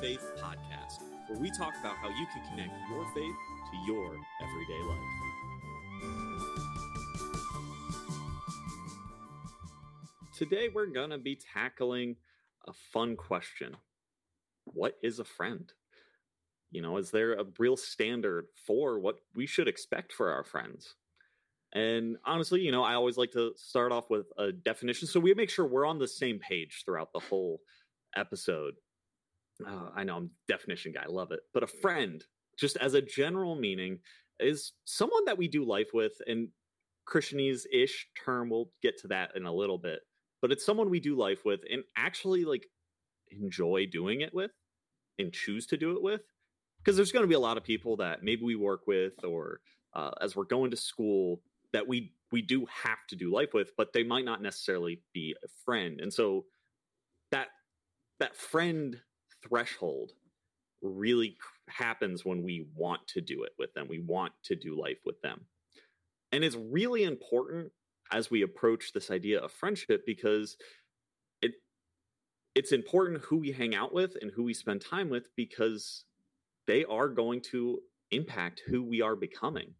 Faith Podcast, where we talk about how you can connect your faith to your everyday life. Today, we're going to be tackling a fun question What is a friend? You know, is there a real standard for what we should expect for our friends? And honestly, you know, I always like to start off with a definition so we make sure we're on the same page throughout the whole episode. Uh, I know I'm definition guy, love it. But a friend, just as a general meaning, is someone that we do life with. And Christianese ish term, we'll get to that in a little bit. But it's someone we do life with and actually like enjoy doing it with and choose to do it with. Because there's going to be a lot of people that maybe we work with or uh, as we're going to school that we we do have to do life with, but they might not necessarily be a friend. And so that that friend threshold really happens when we want to do it with them. We want to do life with them. And it's really important as we approach this idea of friendship because it it's important who we hang out with and who we spend time with because they are going to impact who we are becoming.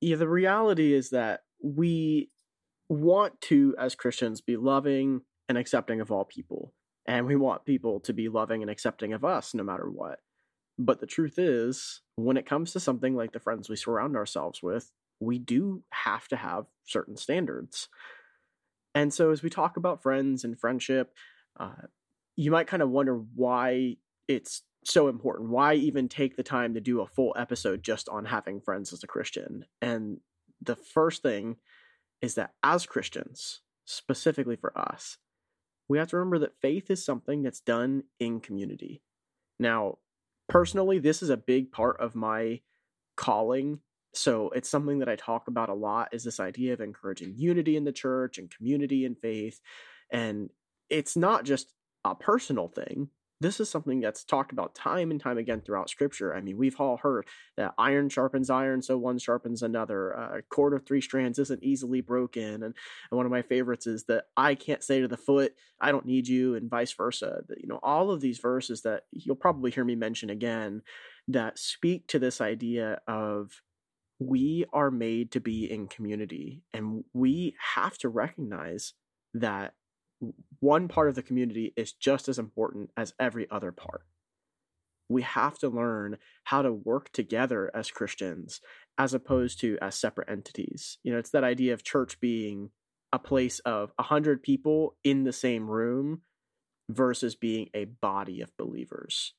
Yeah, the reality is that we want to as Christians be loving and accepting of all people and we want people to be loving and accepting of us no matter what. But the truth is, when it comes to something like the friends we surround ourselves with, we do have to have certain standards. And so, as we talk about friends and friendship, uh, you might kind of wonder why it's so important. Why even take the time to do a full episode just on having friends as a Christian? And the first thing is that as Christians, specifically for us, we have to remember that faith is something that's done in community. Now, personally, this is a big part of my calling. So it's something that I talk about a lot is this idea of encouraging unity in the church and community in faith. And it's not just a personal thing, this is something that's talked about time and time again throughout scripture. I mean, we've all heard that iron sharpens iron, so one sharpens another. A cord of three strands isn't easily broken. And, and one of my favorites is that I can't say to the foot, I don't need you, and vice versa. You know, all of these verses that you'll probably hear me mention again that speak to this idea of we are made to be in community and we have to recognize that one part of the community is just as important as every other part. We have to learn how to work together as Christians as opposed to as separate entities. You know, it's that idea of church being a place of a hundred people in the same room versus being a body of believers.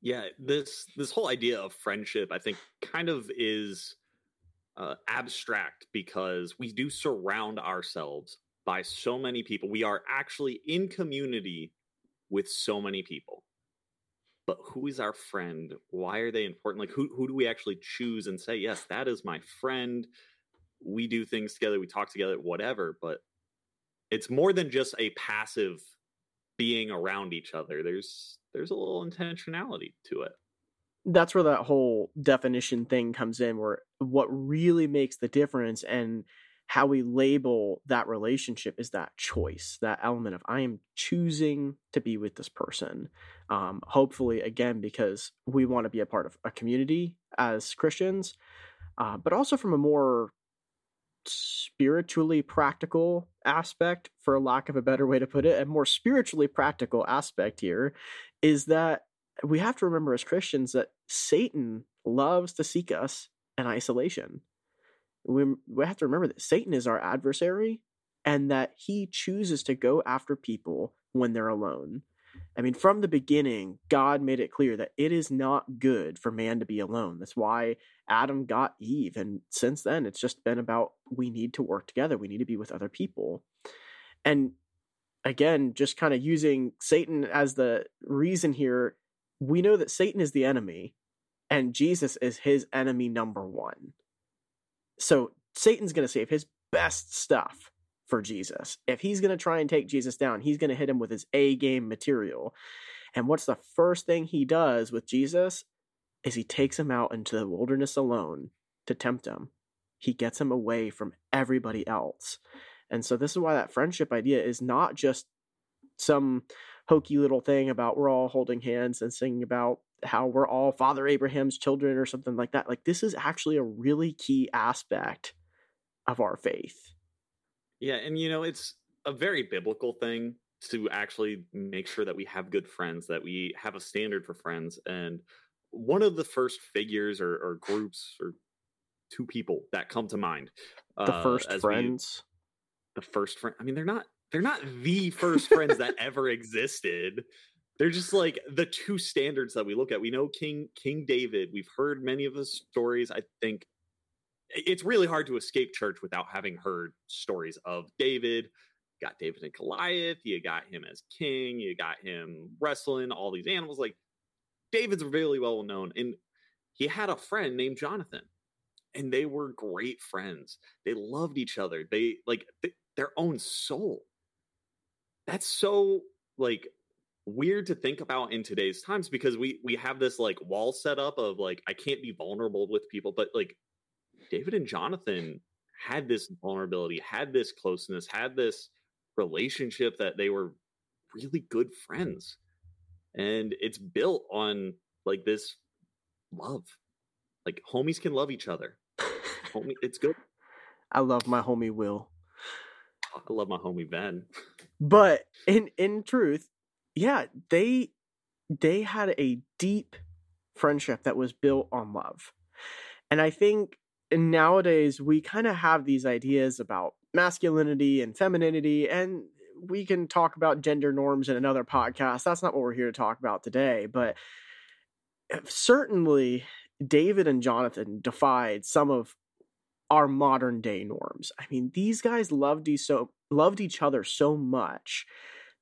Yeah, this this whole idea of friendship, I think, kind of is uh, abstract because we do surround ourselves by so many people. We are actually in community with so many people. But who is our friend? Why are they important? Like who who do we actually choose and say, yes, that is my friend. We do things together, we talk together, whatever, but it's more than just a passive being around each other. There's there's a little intentionality to it. That's where that whole definition thing comes in where what really makes the difference and how we label that relationship is that choice, that element of I am choosing to be with this person. Um, hopefully, again, because we want to be a part of a community as Christians, uh, but also from a more spiritually practical aspect, for lack of a better way to put it, a more spiritually practical aspect here is that we have to remember as Christians that Satan loves to seek us in isolation we, we have to remember that Satan is our adversary and that he chooses to go after people when they're alone. I mean, from the beginning, God made it clear that it is not good for man to be alone. That's why Adam got Eve. And since then, it's just been about we need to work together, we need to be with other people. And again, just kind of using Satan as the reason here, we know that Satan is the enemy and Jesus is his enemy number one. So Satan's going to save his best stuff for Jesus. If he's going to try and take Jesus down, he's going to hit him with his A game material. And what's the first thing he does with Jesus? Is he takes him out into the wilderness alone to tempt him. He gets him away from everybody else. And so this is why that friendship idea is not just some hokey little thing about we're all holding hands and singing about how we're all Father Abraham's children or something like that. Like this is actually a really key aspect of our faith. Yeah, and you know, it's a very biblical thing to actually make sure that we have good friends, that we have a standard for friends. And one of the first figures or, or groups or two people that come to mind. The uh, first friends. We, the first friend. I mean, they're not they're not the first friends that ever existed. They're just like the two standards that we look at. We know King King David. We've heard many of the stories. I think it's really hard to escape church without having heard stories of David. You got David and Goliath. You got him as king. You got him wrestling all these animals. Like David's really well known, and he had a friend named Jonathan, and they were great friends. They loved each other. They like they, their own soul. That's so like weird to think about in today's times because we we have this like wall set up of like I can't be vulnerable with people, but like David and Jonathan had this vulnerability, had this closeness, had this relationship that they were really good friends. And it's built on like this love. Like homies can love each other. Homie, it's good. I love my homie Will. I love my homie Ben. But in in truth, yeah, they they had a deep friendship that was built on love. And I think nowadays we kind of have these ideas about masculinity and femininity and we can talk about gender norms in another podcast. That's not what we're here to talk about today, but eh, certainly David and Jonathan defied some of our modern day norms. I mean, these guys loved each so loved each other so much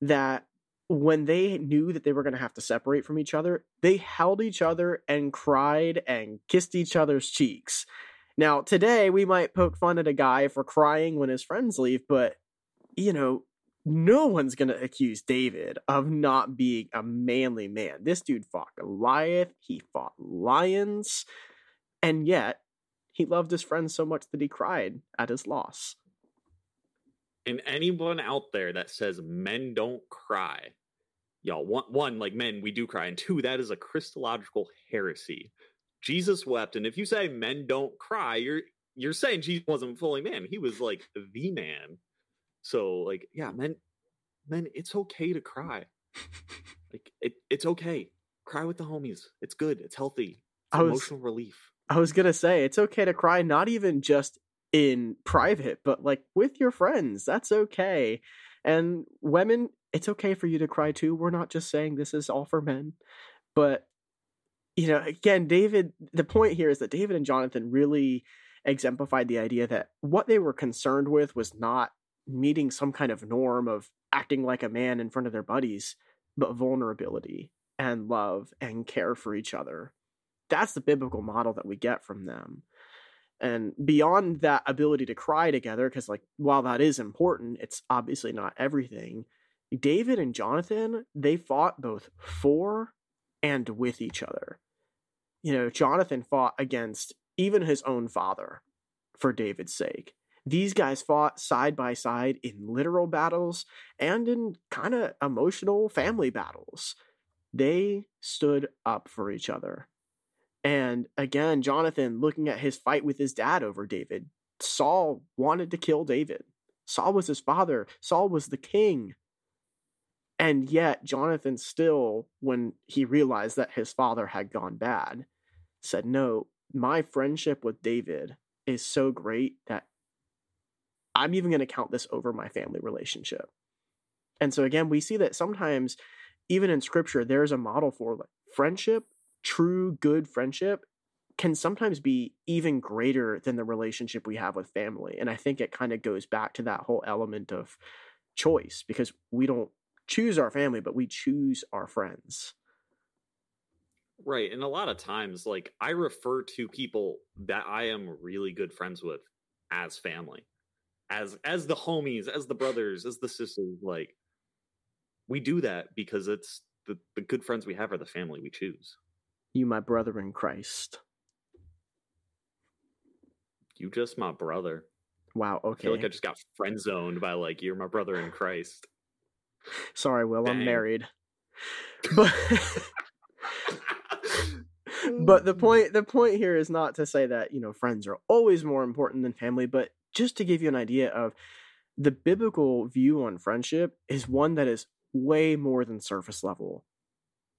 that when they knew that they were going to have to separate from each other, they held each other and cried and kissed each other's cheeks. Now, today we might poke fun at a guy for crying when his friends leave, but you know, no one's going to accuse David of not being a manly man. This dude fought Goliath, he fought lions, and yet he loved his friends so much that he cried at his loss. And anyone out there that says men don't cry, y'all, one, one, like men, we do cry, and two, that is a Christological heresy. Jesus wept, and if you say men don't cry, you're you're saying Jesus wasn't fully man. He was like the man. So like, yeah, men, men, it's okay to cry. like it, it's okay. Cry with the homies. It's good. It's healthy. It's was, emotional relief. I was gonna say it's okay to cry, not even just in private, but like with your friends. That's okay. And women, it's okay for you to cry too. We're not just saying this is all for men, but you know, again, David. The point here is that David and Jonathan really exemplified the idea that what they were concerned with was not meeting some kind of norm of acting like a man in front of their buddies, but vulnerability and love and care for each other. That's the biblical model that we get from them. And beyond that ability to cry together, because, like, while that is important, it's obviously not everything. David and Jonathan, they fought both for and with each other. You know, Jonathan fought against even his own father for David's sake. These guys fought side by side in literal battles and in kind of emotional family battles. They stood up for each other. And again, Jonathan looking at his fight with his dad over David, Saul wanted to kill David. Saul was his father, Saul was the king. And yet, Jonathan still, when he realized that his father had gone bad, said, No, my friendship with David is so great that I'm even going to count this over my family relationship. And so again, we see that sometimes even in scripture there's a model for like friendship, true good friendship can sometimes be even greater than the relationship we have with family. And I think it kind of goes back to that whole element of choice because we don't choose our family, but we choose our friends. Right. And a lot of times, like, I refer to people that I am really good friends with as family as as the homies, as the brothers, as the sisters. Like we do that because it's the, the good friends we have are the family we choose. You, my brother in Christ. You just my brother. Wow. Okay. I feel like I just got friend zoned by like you're my brother in Christ. Sorry, Will, I'm married. But but the oh. point the point here is not to say that, you know, friends are always more important than family, but just to give you an idea of the biblical view on friendship is one that is way more than surface level.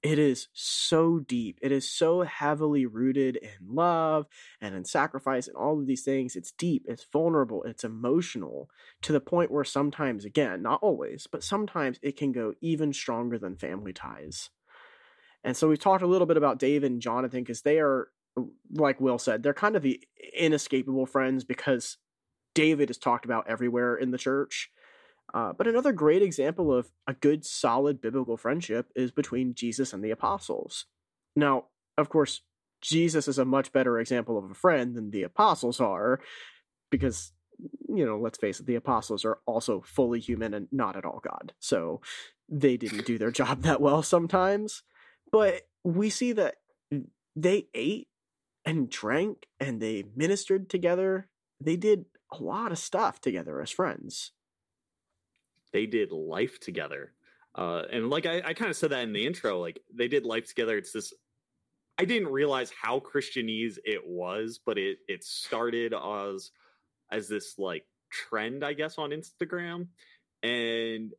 It is so deep. It is so heavily rooted in love and in sacrifice and all of these things. It's deep, it's vulnerable, it's emotional to the point where sometimes, again, not always, but sometimes it can go even stronger than family ties. And so we've talked a little bit about David and Jonathan because they are, like Will said, they're kind of the inescapable friends because David is talked about everywhere in the church. Uh, but another great example of a good, solid biblical friendship is between Jesus and the apostles. Now, of course, Jesus is a much better example of a friend than the apostles are, because, you know, let's face it, the apostles are also fully human and not at all God. So they didn't do their job that well sometimes. But we see that they ate and drank and they ministered together. They did a lot of stuff together as friends they did life together. Uh, and like I, I kind of said that in the intro, like they did life together. It's this. I didn't realize how Christianese it was, but it it started as as this like trend, I guess, on Instagram, and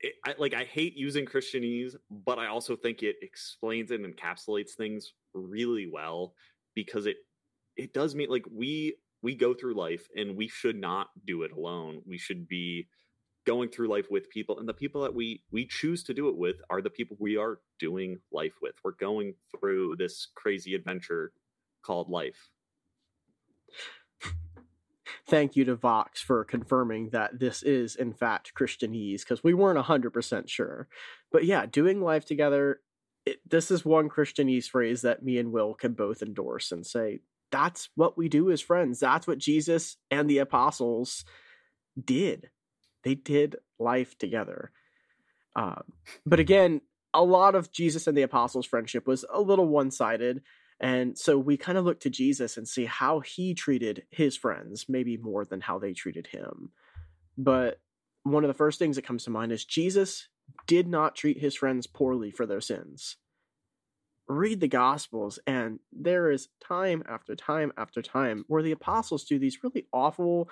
it, I, like I hate using Christianese, but I also think it explains and encapsulates things really well because it it does mean like we we go through life and we should not do it alone. We should be going through life with people and the people that we we choose to do it with are the people we are doing life with. We're going through this crazy adventure called life. Thank you to vox for confirming that this is in fact christianese because we weren't 100% sure. But yeah doing life together it, this is one christianese phrase that me and will can both endorse and say that's what we do as friends. That's what jesus and the apostles did they did life together. Uh, but again, a lot of Jesus and the apostles' friendship was a little one sided. And so we kind of look to Jesus and see how he treated his friends, maybe more than how they treated him. But one of the first things that comes to mind is Jesus did not treat his friends poorly for their sins. Read the Gospels, and there is time after time after time where the apostles do these really awful,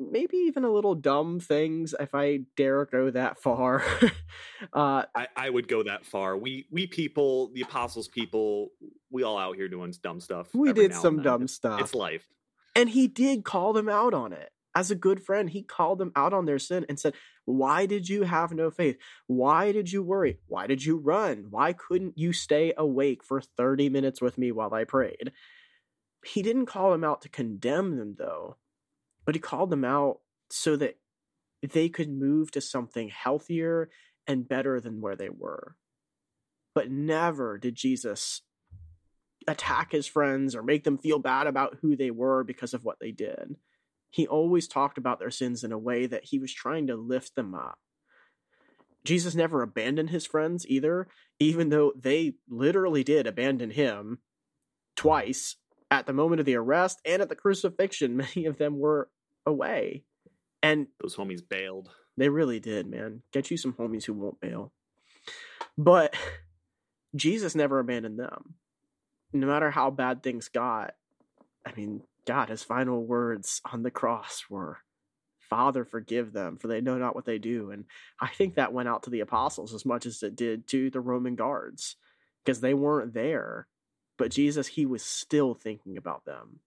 maybe even a little dumb things if I dare go that far. uh, I, I would go that far. We we people, the apostles people, we all out here doing dumb stuff. We did some dumb stuff. It's life. And he did call them out on it. As a good friend, he called them out on their sin and said, Why did you have no faith? Why did you worry? Why did you run? Why couldn't you stay awake for 30 minutes with me while I prayed? He didn't call them out to condemn them, though but he called them out so that they could move to something healthier and better than where they were. But never did Jesus attack his friends or make them feel bad about who they were because of what they did. He always talked about their sins in a way that he was trying to lift them up. Jesus never abandoned his friends either, even though they literally did abandon him twice at the moment of the arrest and at the crucifixion, many of them were away. And those homies bailed. They really did, man. Get you some homies who won't bail. But Jesus never abandoned them. No matter how bad things got, I mean, God, his final words on the cross were, Father, forgive them, for they know not what they do. And I think that went out to the apostles as much as it did to the Roman guards, because they weren't there but Jesus, he was still thinking about them.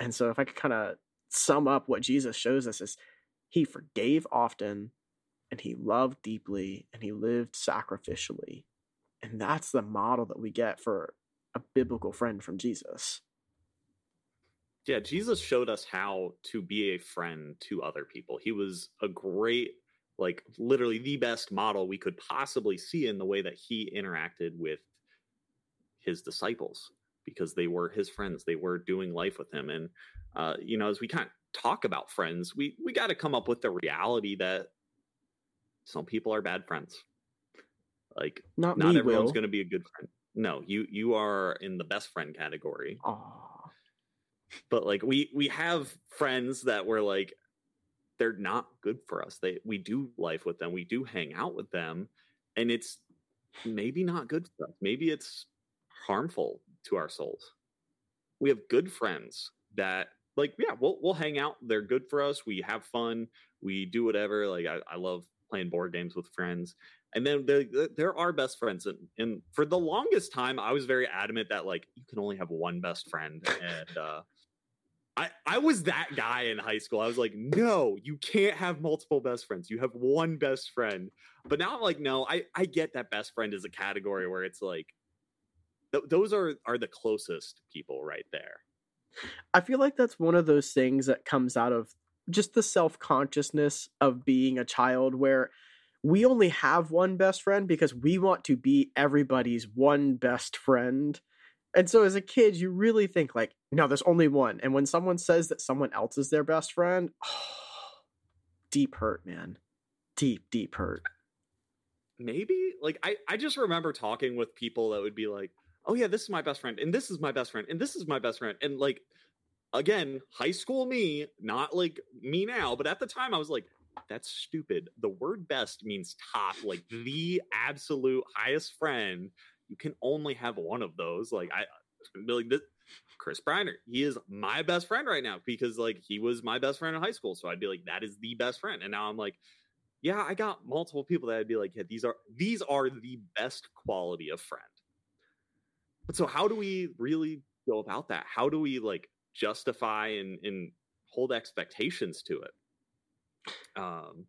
And so, if I could kind of sum up what Jesus shows us, is he forgave often, and he loved deeply, and he lived sacrificially. And that's the model that we get for a biblical friend from Jesus. Yeah, Jesus showed us how to be a friend to other people. He was a great, like, literally the best model we could possibly see in the way that he interacted with his disciples because they were his friends. They were doing life with him. And, uh, you know, as we kind of talk about friends, we, we got to come up with the reality that some people are bad friends. Like, not, not me, everyone's going to be a good friend. No, you you are in the best friend category. Aww. But like we we have friends that were like they're not good for us. They we do life with them, we do hang out with them, and it's maybe not good for us. Maybe it's harmful to our souls. We have good friends that like yeah, we'll we'll hang out. They're good for us. We have fun. We do whatever. Like I, I love playing board games with friends. And then there, there are best friends, and, and for the longest time, I was very adamant that like you can only have one best friend, and uh, I, I was that guy in high school. I was like, no, you can't have multiple best friends. You have one best friend. But now I'm like, no, I, I get that best friend is a category where it's like, th- those are, are the closest people right there. I feel like that's one of those things that comes out of just the self consciousness of being a child where we only have one best friend because we want to be everybody's one best friend. And so as a kid, you really think like, no, there's only one. And when someone says that someone else is their best friend, oh, deep hurt, man. Deep, deep hurt. Maybe like I, I just remember talking with people that would be like, oh yeah, this is my best friend, and this is my best friend, and this is my best friend. And like again, high school me, not like me now, but at the time I was like, that's stupid. The word best means top, like the absolute highest friend you can only have one of those. Like I like this Chris Briner, he is my best friend right now because like he was my best friend in high school. So I'd be like, that is the best friend. And now I'm like, yeah, I got multiple people that I'd be like, yeah, these are these are the best quality of friend. But so how do we really go about that? How do we like justify and, and hold expectations to it? Um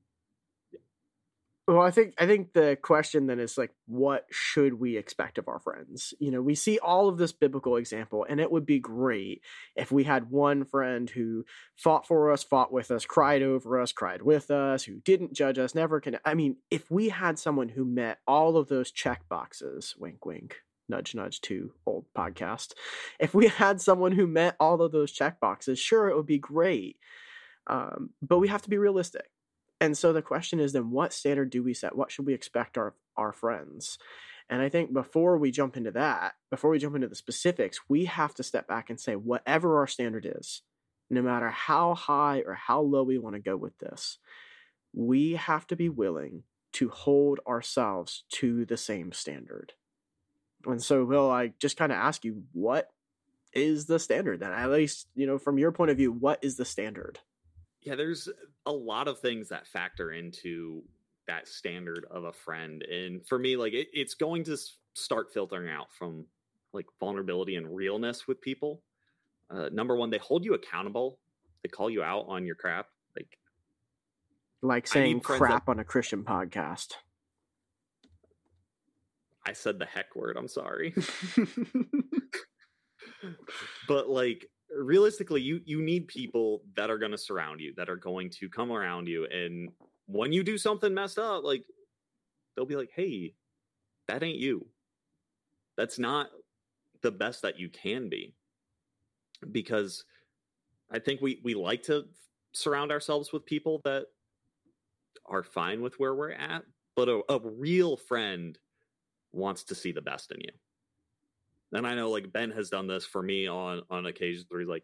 well, I think I think the question then is like, what should we expect of our friends? You know, we see all of this biblical example, and it would be great if we had one friend who fought for us, fought with us, cried over us, cried with us, who didn't judge us, never can. I mean, if we had someone who met all of those check boxes, wink, wink, nudge, nudge, to old podcast. If we had someone who met all of those check boxes, sure, it would be great. Um, but we have to be realistic and so the question is then what standard do we set? What should we expect our our friends? And I think before we jump into that, before we jump into the specifics, we have to step back and say whatever our standard is, no matter how high or how low we want to go with this, we have to be willing to hold ourselves to the same standard. And so, Will, I just kind of ask you, what is the standard then? At least, you know, from your point of view, what is the standard? Yeah, there's a lot of things that factor into that standard of a friend. And for me, like it, it's going to start filtering out from like vulnerability and realness with people. Uh, number one, they hold you accountable. They call you out on your crap. Like, like saying crap that... on a Christian podcast. I said the heck word. I'm sorry. but like realistically you you need people that are going to surround you that are going to come around you and when you do something messed up like they'll be like hey that ain't you that's not the best that you can be because i think we we like to surround ourselves with people that are fine with where we're at but a, a real friend wants to see the best in you and I know like Ben has done this for me on on occasions where he's like,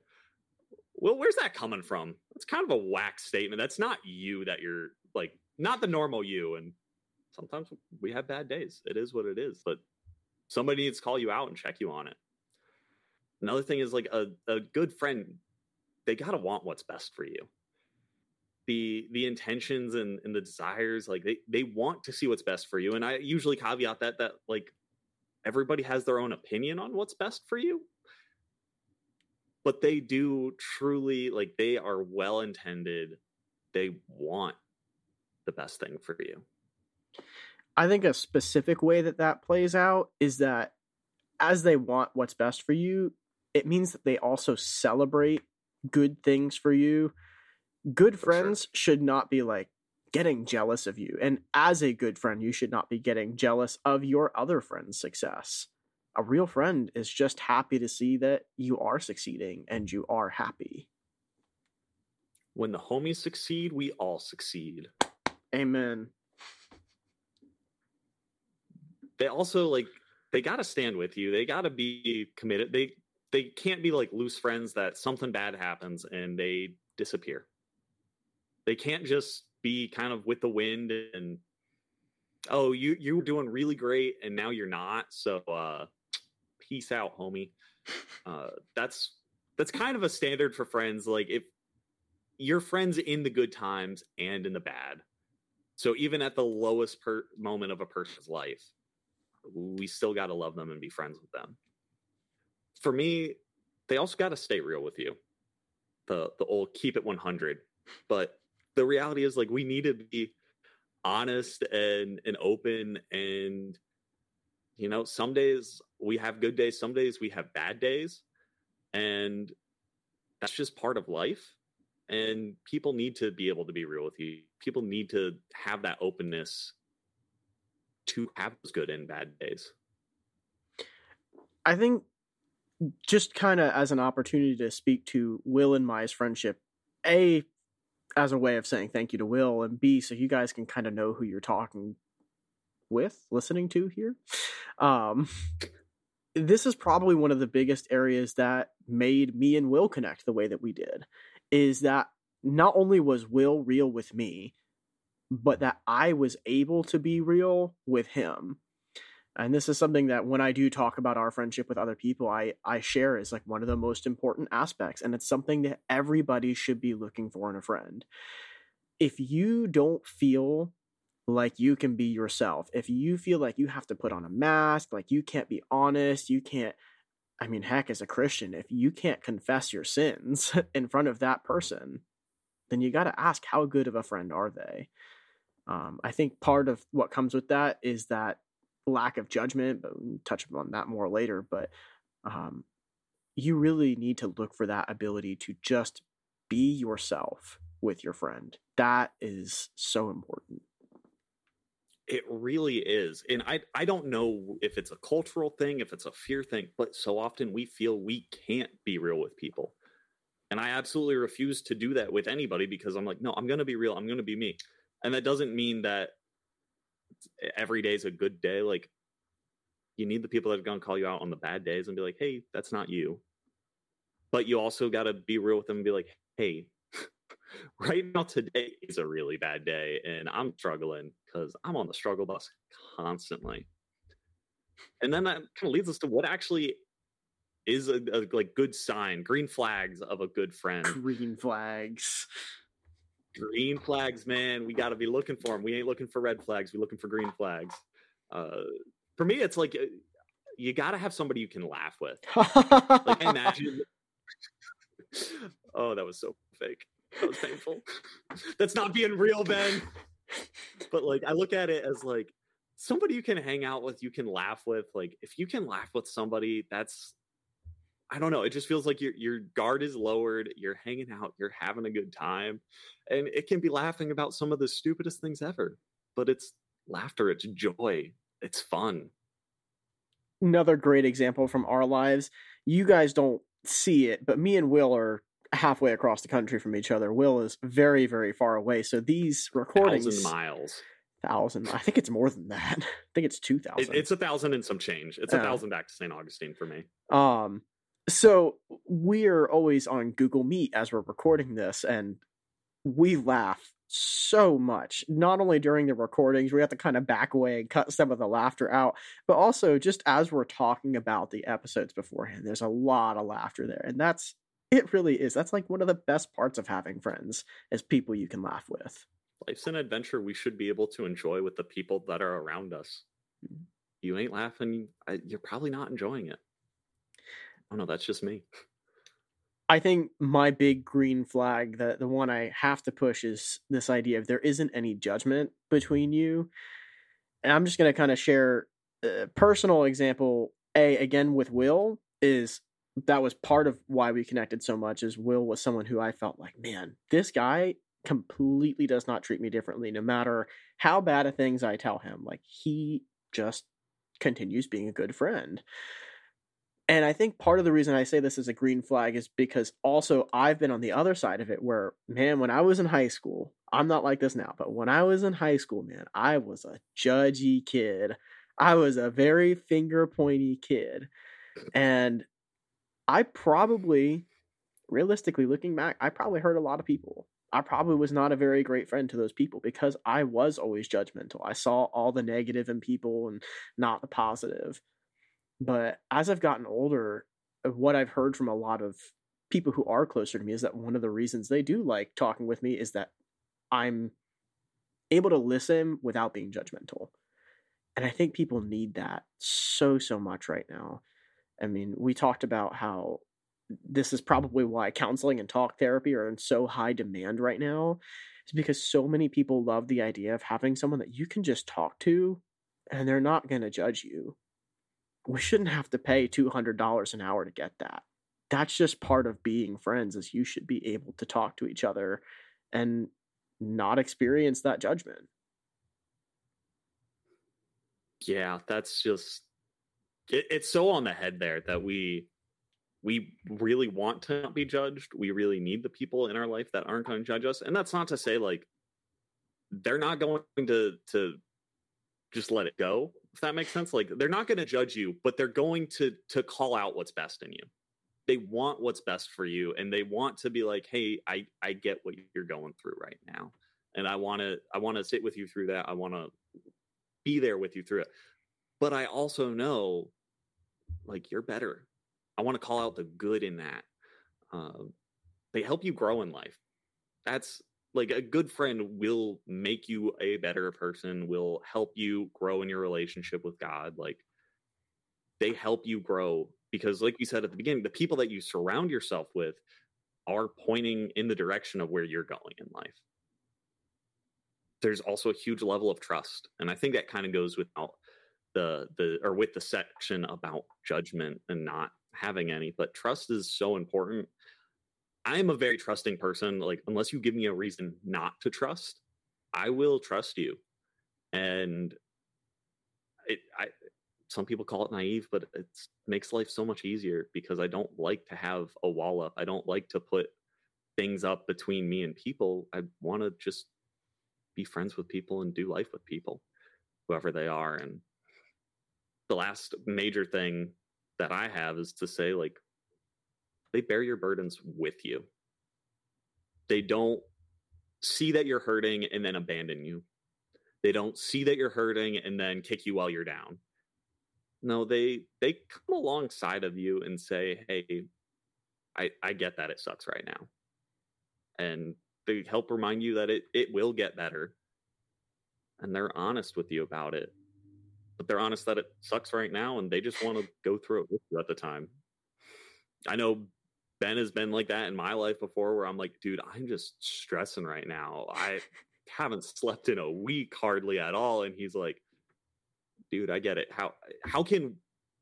"Well, where's that coming from?" It's kind of a whack statement. That's not you. That you're like not the normal you. And sometimes we have bad days. It is what it is. But somebody needs to call you out and check you on it. Another thing is like a, a good friend, they gotta want what's best for you. The the intentions and, and the desires, like they, they want to see what's best for you. And I usually caveat that that like everybody has their own opinion on what's best for you but they do truly like they are well intended they want the best thing for you i think a specific way that that plays out is that as they want what's best for you it means that they also celebrate good things for you good friends sure. should not be like getting jealous of you. And as a good friend, you should not be getting jealous of your other friend's success. A real friend is just happy to see that you are succeeding and you are happy. When the homies succeed, we all succeed. Amen. They also like they got to stand with you. They got to be committed. They they can't be like loose friends that something bad happens and they disappear They can't just be kind of with the wind and oh, you you were doing really great and now you're not. So uh peace out, homie. Uh that's that's kind of a standard for friends like if you're friends in the good times and in the bad. So even at the lowest per- moment of a person's life, we still got to love them and be friends with them. For me, they also got to stay real with you. The the old keep it 100. But the reality is like we need to be honest and and open and you know, some days we have good days, some days we have bad days and that's just part of life and people need to be able to be real with you. People need to have that openness to have those good and bad days. I think just kind of as an opportunity to speak to Will and Mai's friendship, A, as a way of saying thank you to Will, and B, so you guys can kind of know who you're talking with, listening to here. Um, this is probably one of the biggest areas that made me and Will connect the way that we did. Is that not only was Will real with me, but that I was able to be real with him. And this is something that when I do talk about our friendship with other people, I, I share is like one of the most important aspects. And it's something that everybody should be looking for in a friend. If you don't feel like you can be yourself, if you feel like you have to put on a mask, like you can't be honest, you can't, I mean, heck, as a Christian, if you can't confess your sins in front of that person, then you got to ask how good of a friend are they? Um, I think part of what comes with that is that lack of judgment, but we'll touch on that more later. But um, you really need to look for that ability to just be yourself with your friend. That is so important. It really is. And I I don't know if it's a cultural thing, if it's a fear thing, but so often we feel we can't be real with people. And I absolutely refuse to do that with anybody because I'm like, no, I'm going to be real. I'm going to be me and that doesn't mean that every day is a good day like you need the people that are going to call you out on the bad days and be like hey that's not you. But you also got to be real with them and be like hey right now today is a really bad day and i'm struggling because i'm on the struggle bus constantly. And then that kind of leads us to what actually is a, a like good sign green flags of a good friend. Green flags green flags, man. We got to be looking for them. We ain't looking for red flags. We're looking for green flags. Uh, for me, it's like uh, you got to have somebody you can laugh with. like imagine. oh, that was so fake. That was painful. That's not being real, Ben. But like, I look at it as like somebody you can hang out with, you can laugh with. Like, if you can laugh with somebody, that's I don't know. It just feels like your your guard is lowered. You're hanging out. You're having a good time, and it can be laughing about some of the stupidest things ever. But it's laughter. It's joy. It's fun. Another great example from our lives. You guys don't see it, but me and Will are halfway across the country from each other. Will is very very far away. So these recordings, thousand miles thousand. I think it's more than that. I think it's two thousand. it's a thousand and some change. It's a thousand back to St. Augustine for me. Um, so we're always on Google Meet as we're recording this, and we laugh so much. Not only during the recordings, we have to kind of back away and cut some of the laughter out, but also just as we're talking about the episodes beforehand, there's a lot of laughter there. And that's it really is. That's like one of the best parts of having friends is people you can laugh with. Life's an adventure we should be able to enjoy with the people that are around us. Mm-hmm. You ain't laughing, you're probably not enjoying it. Oh no, that's just me. I think my big green flag, the the one I have to push is this idea of there isn't any judgment between you. And I'm just going to kind of share a personal example. A again with Will is that was part of why we connected so much. Is Will was someone who I felt like, man, this guy completely does not treat me differently, no matter how bad of things I tell him. Like he just continues being a good friend. And I think part of the reason I say this is a green flag is because also I've been on the other side of it where, man, when I was in high school, I'm not like this now, but when I was in high school, man, I was a judgy kid. I was a very finger pointy kid. And I probably, realistically looking back, I probably hurt a lot of people. I probably was not a very great friend to those people because I was always judgmental. I saw all the negative in people and not the positive. But as I've gotten older, uh, what I've heard from a lot of people who are closer to me is that one of the reasons they do like talking with me is that I'm able to listen without being judgmental. And I think people need that so, so much right now. I mean, we talked about how this is probably why counseling and talk therapy are in so high demand right now. It's because so many people love the idea of having someone that you can just talk to and they're not going to judge you. We shouldn't have to pay $200 an hour to get that. That's just part of being friends is you should be able to talk to each other and not experience that judgment. Yeah, that's just it, it's so on the head there that we we really want to not be judged. We really need the people in our life that aren't going to judge us. And that's not to say like they're not going to to just let it go. If that makes sense, like they're not going to judge you, but they're going to to call out what's best in you. They want what's best for you and they want to be like, "Hey, I I get what you're going through right now." And I want to I want to sit with you through that. I want to be there with you through it. But I also know like you're better I want to call out the good in that. Uh, they help you grow in life. That's like a good friend will make you a better person, will help you grow in your relationship with God. Like they help you grow because, like you said at the beginning, the people that you surround yourself with are pointing in the direction of where you're going in life. There's also a huge level of trust. And I think that kind of goes without the the or with the section about judgment and not having any, but trust is so important. I am a very trusting person. Like, unless you give me a reason not to trust, I will trust you. And it, I, some people call it naive, but it makes life so much easier because I don't like to have a wall up. I don't like to put things up between me and people. I want to just be friends with people and do life with people, whoever they are. And the last major thing that I have is to say, like, they bear your burdens with you. They don't see that you're hurting and then abandon you. They don't see that you're hurting and then kick you while you're down. No, they they come alongside of you and say, "Hey, I I get that it sucks right now." And they help remind you that it it will get better. And they're honest with you about it but they're honest that it sucks right now and they just want to go through it with you at the time. I know Ben has been like that in my life before where I'm like, dude, I'm just stressing right now. I haven't slept in a week hardly at all. And he's like, dude, I get it. How how can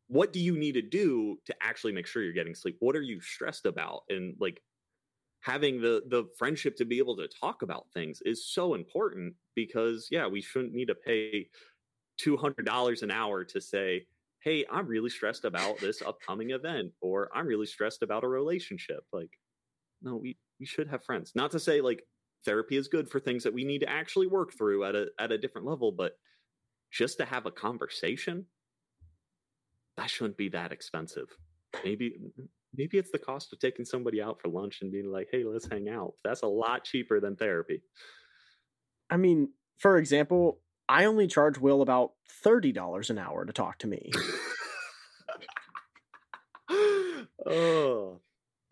what do you need to do to actually make sure you're getting sleep? What are you stressed about? And like having the the friendship to be able to talk about things is so important because yeah, we shouldn't need to pay $200 an hour to say, hey, I'm really stressed about this upcoming event, or I'm really stressed about a relationship. Like, no, we, we should have friends. Not to say like therapy is good for things that we need to actually work through at a at a different level, but just to have a conversation, that shouldn't be that expensive. Maybe maybe it's the cost of taking somebody out for lunch and being like, hey, let's hang out. That's a lot cheaper than therapy. I mean, for example, I only charge Will about $30 an hour to talk to me. oh.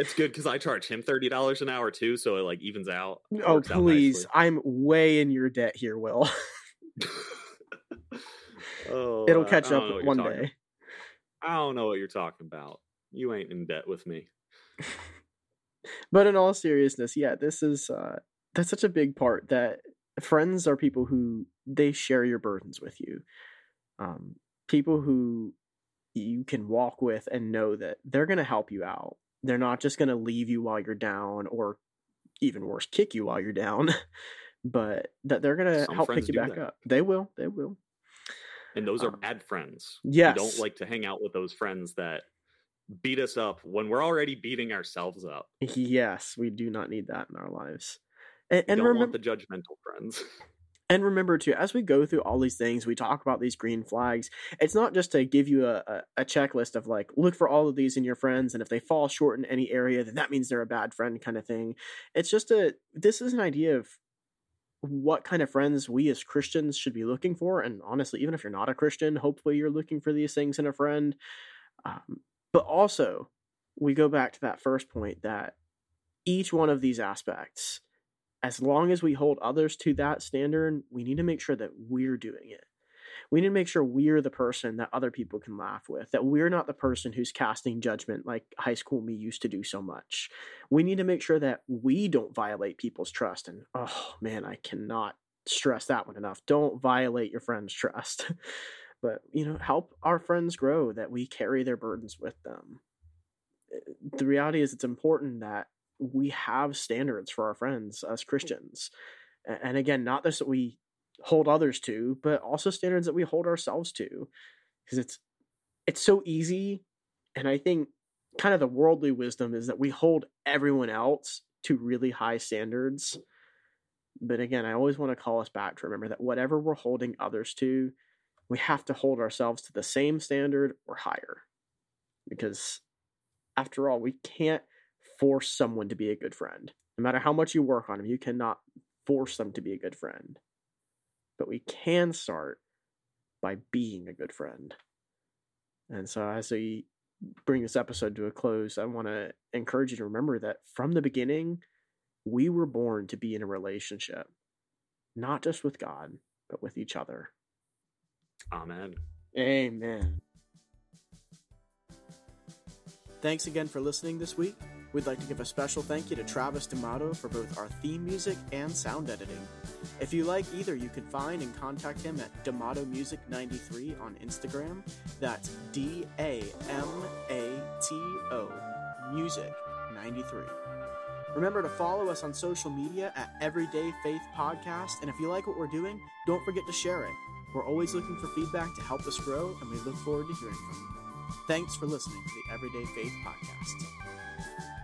It's good because I charge him thirty dollars an hour too, so it like evens out. Oh please, out I'm way in your debt here, Will. oh, it'll catch up one day. About. I don't know what you're talking about. You ain't in debt with me. but in all seriousness, yeah, this is uh that's such a big part that friends are people who they share your burdens with you. Um, people who you can walk with and know that they're going to help you out. They're not just going to leave you while you're down or even worse, kick you while you're down, but that they're going to help pick you back that. up. They will. They will. And those are um, bad friends. Yes. We don't like to hang out with those friends that beat us up when we're already beating ourselves up. Yes, we do not need that in our lives. And, and remember the judgmental friends. And remember too, as we go through all these things, we talk about these green flags. It's not just to give you a, a, a, checklist of like, look for all of these in your friends, and if they fall short in any area, then that means they're a bad friend kind of thing. It's just a this is an idea of what kind of friends we as Christians should be looking for. And honestly, even if you're not a Christian, hopefully you're looking for these things in a friend. Um, but also, we go back to that first point that each one of these aspects as long as we hold others to that standard, we need to make sure that we're doing it. We need to make sure we're the person that other people can laugh with, that we're not the person who's casting judgment like high school me used to do so much. We need to make sure that we don't violate people's trust. And oh man, I cannot stress that one enough. Don't violate your friend's trust. but, you know, help our friends grow, that we carry their burdens with them. Eh, the reality is, it's important that we have standards for our friends as mm. Christians. And again, not this that we hold others to, but also standards that we hold ourselves to. Because it's it's so easy. And I think kind of the worldly wisdom is that we hold everyone else to really high standards. But again, I always want to call us back to remember that whatever we're holding others to, we have to hold ourselves to the same standard or higher. Because after all, we can't force someone to be a good friend. No matter how much you work on them, you cannot force them to be a good friend. But we can start by being a good friend. And so, as we bring this episode to a close, I want to encourage you to remember that from the beginning, we were born to be in a relationship, not just with God, but with each other. Amen. Amen. Thanks again for listening this week. We'd like to give a special thank you to Travis Damato for both our theme music and sound editing. If you like either, you can find and contact him at Damato Music 93 on Instagram. That's D A M A T O Music 93. Remember to follow us on social media at Everyday Faith Podcast, and if you like what we're doing, don't forget to share it. We're always looking for feedback to help us grow, and we look forward to hearing from you. Thanks for listening to the Everyday Faith Podcast.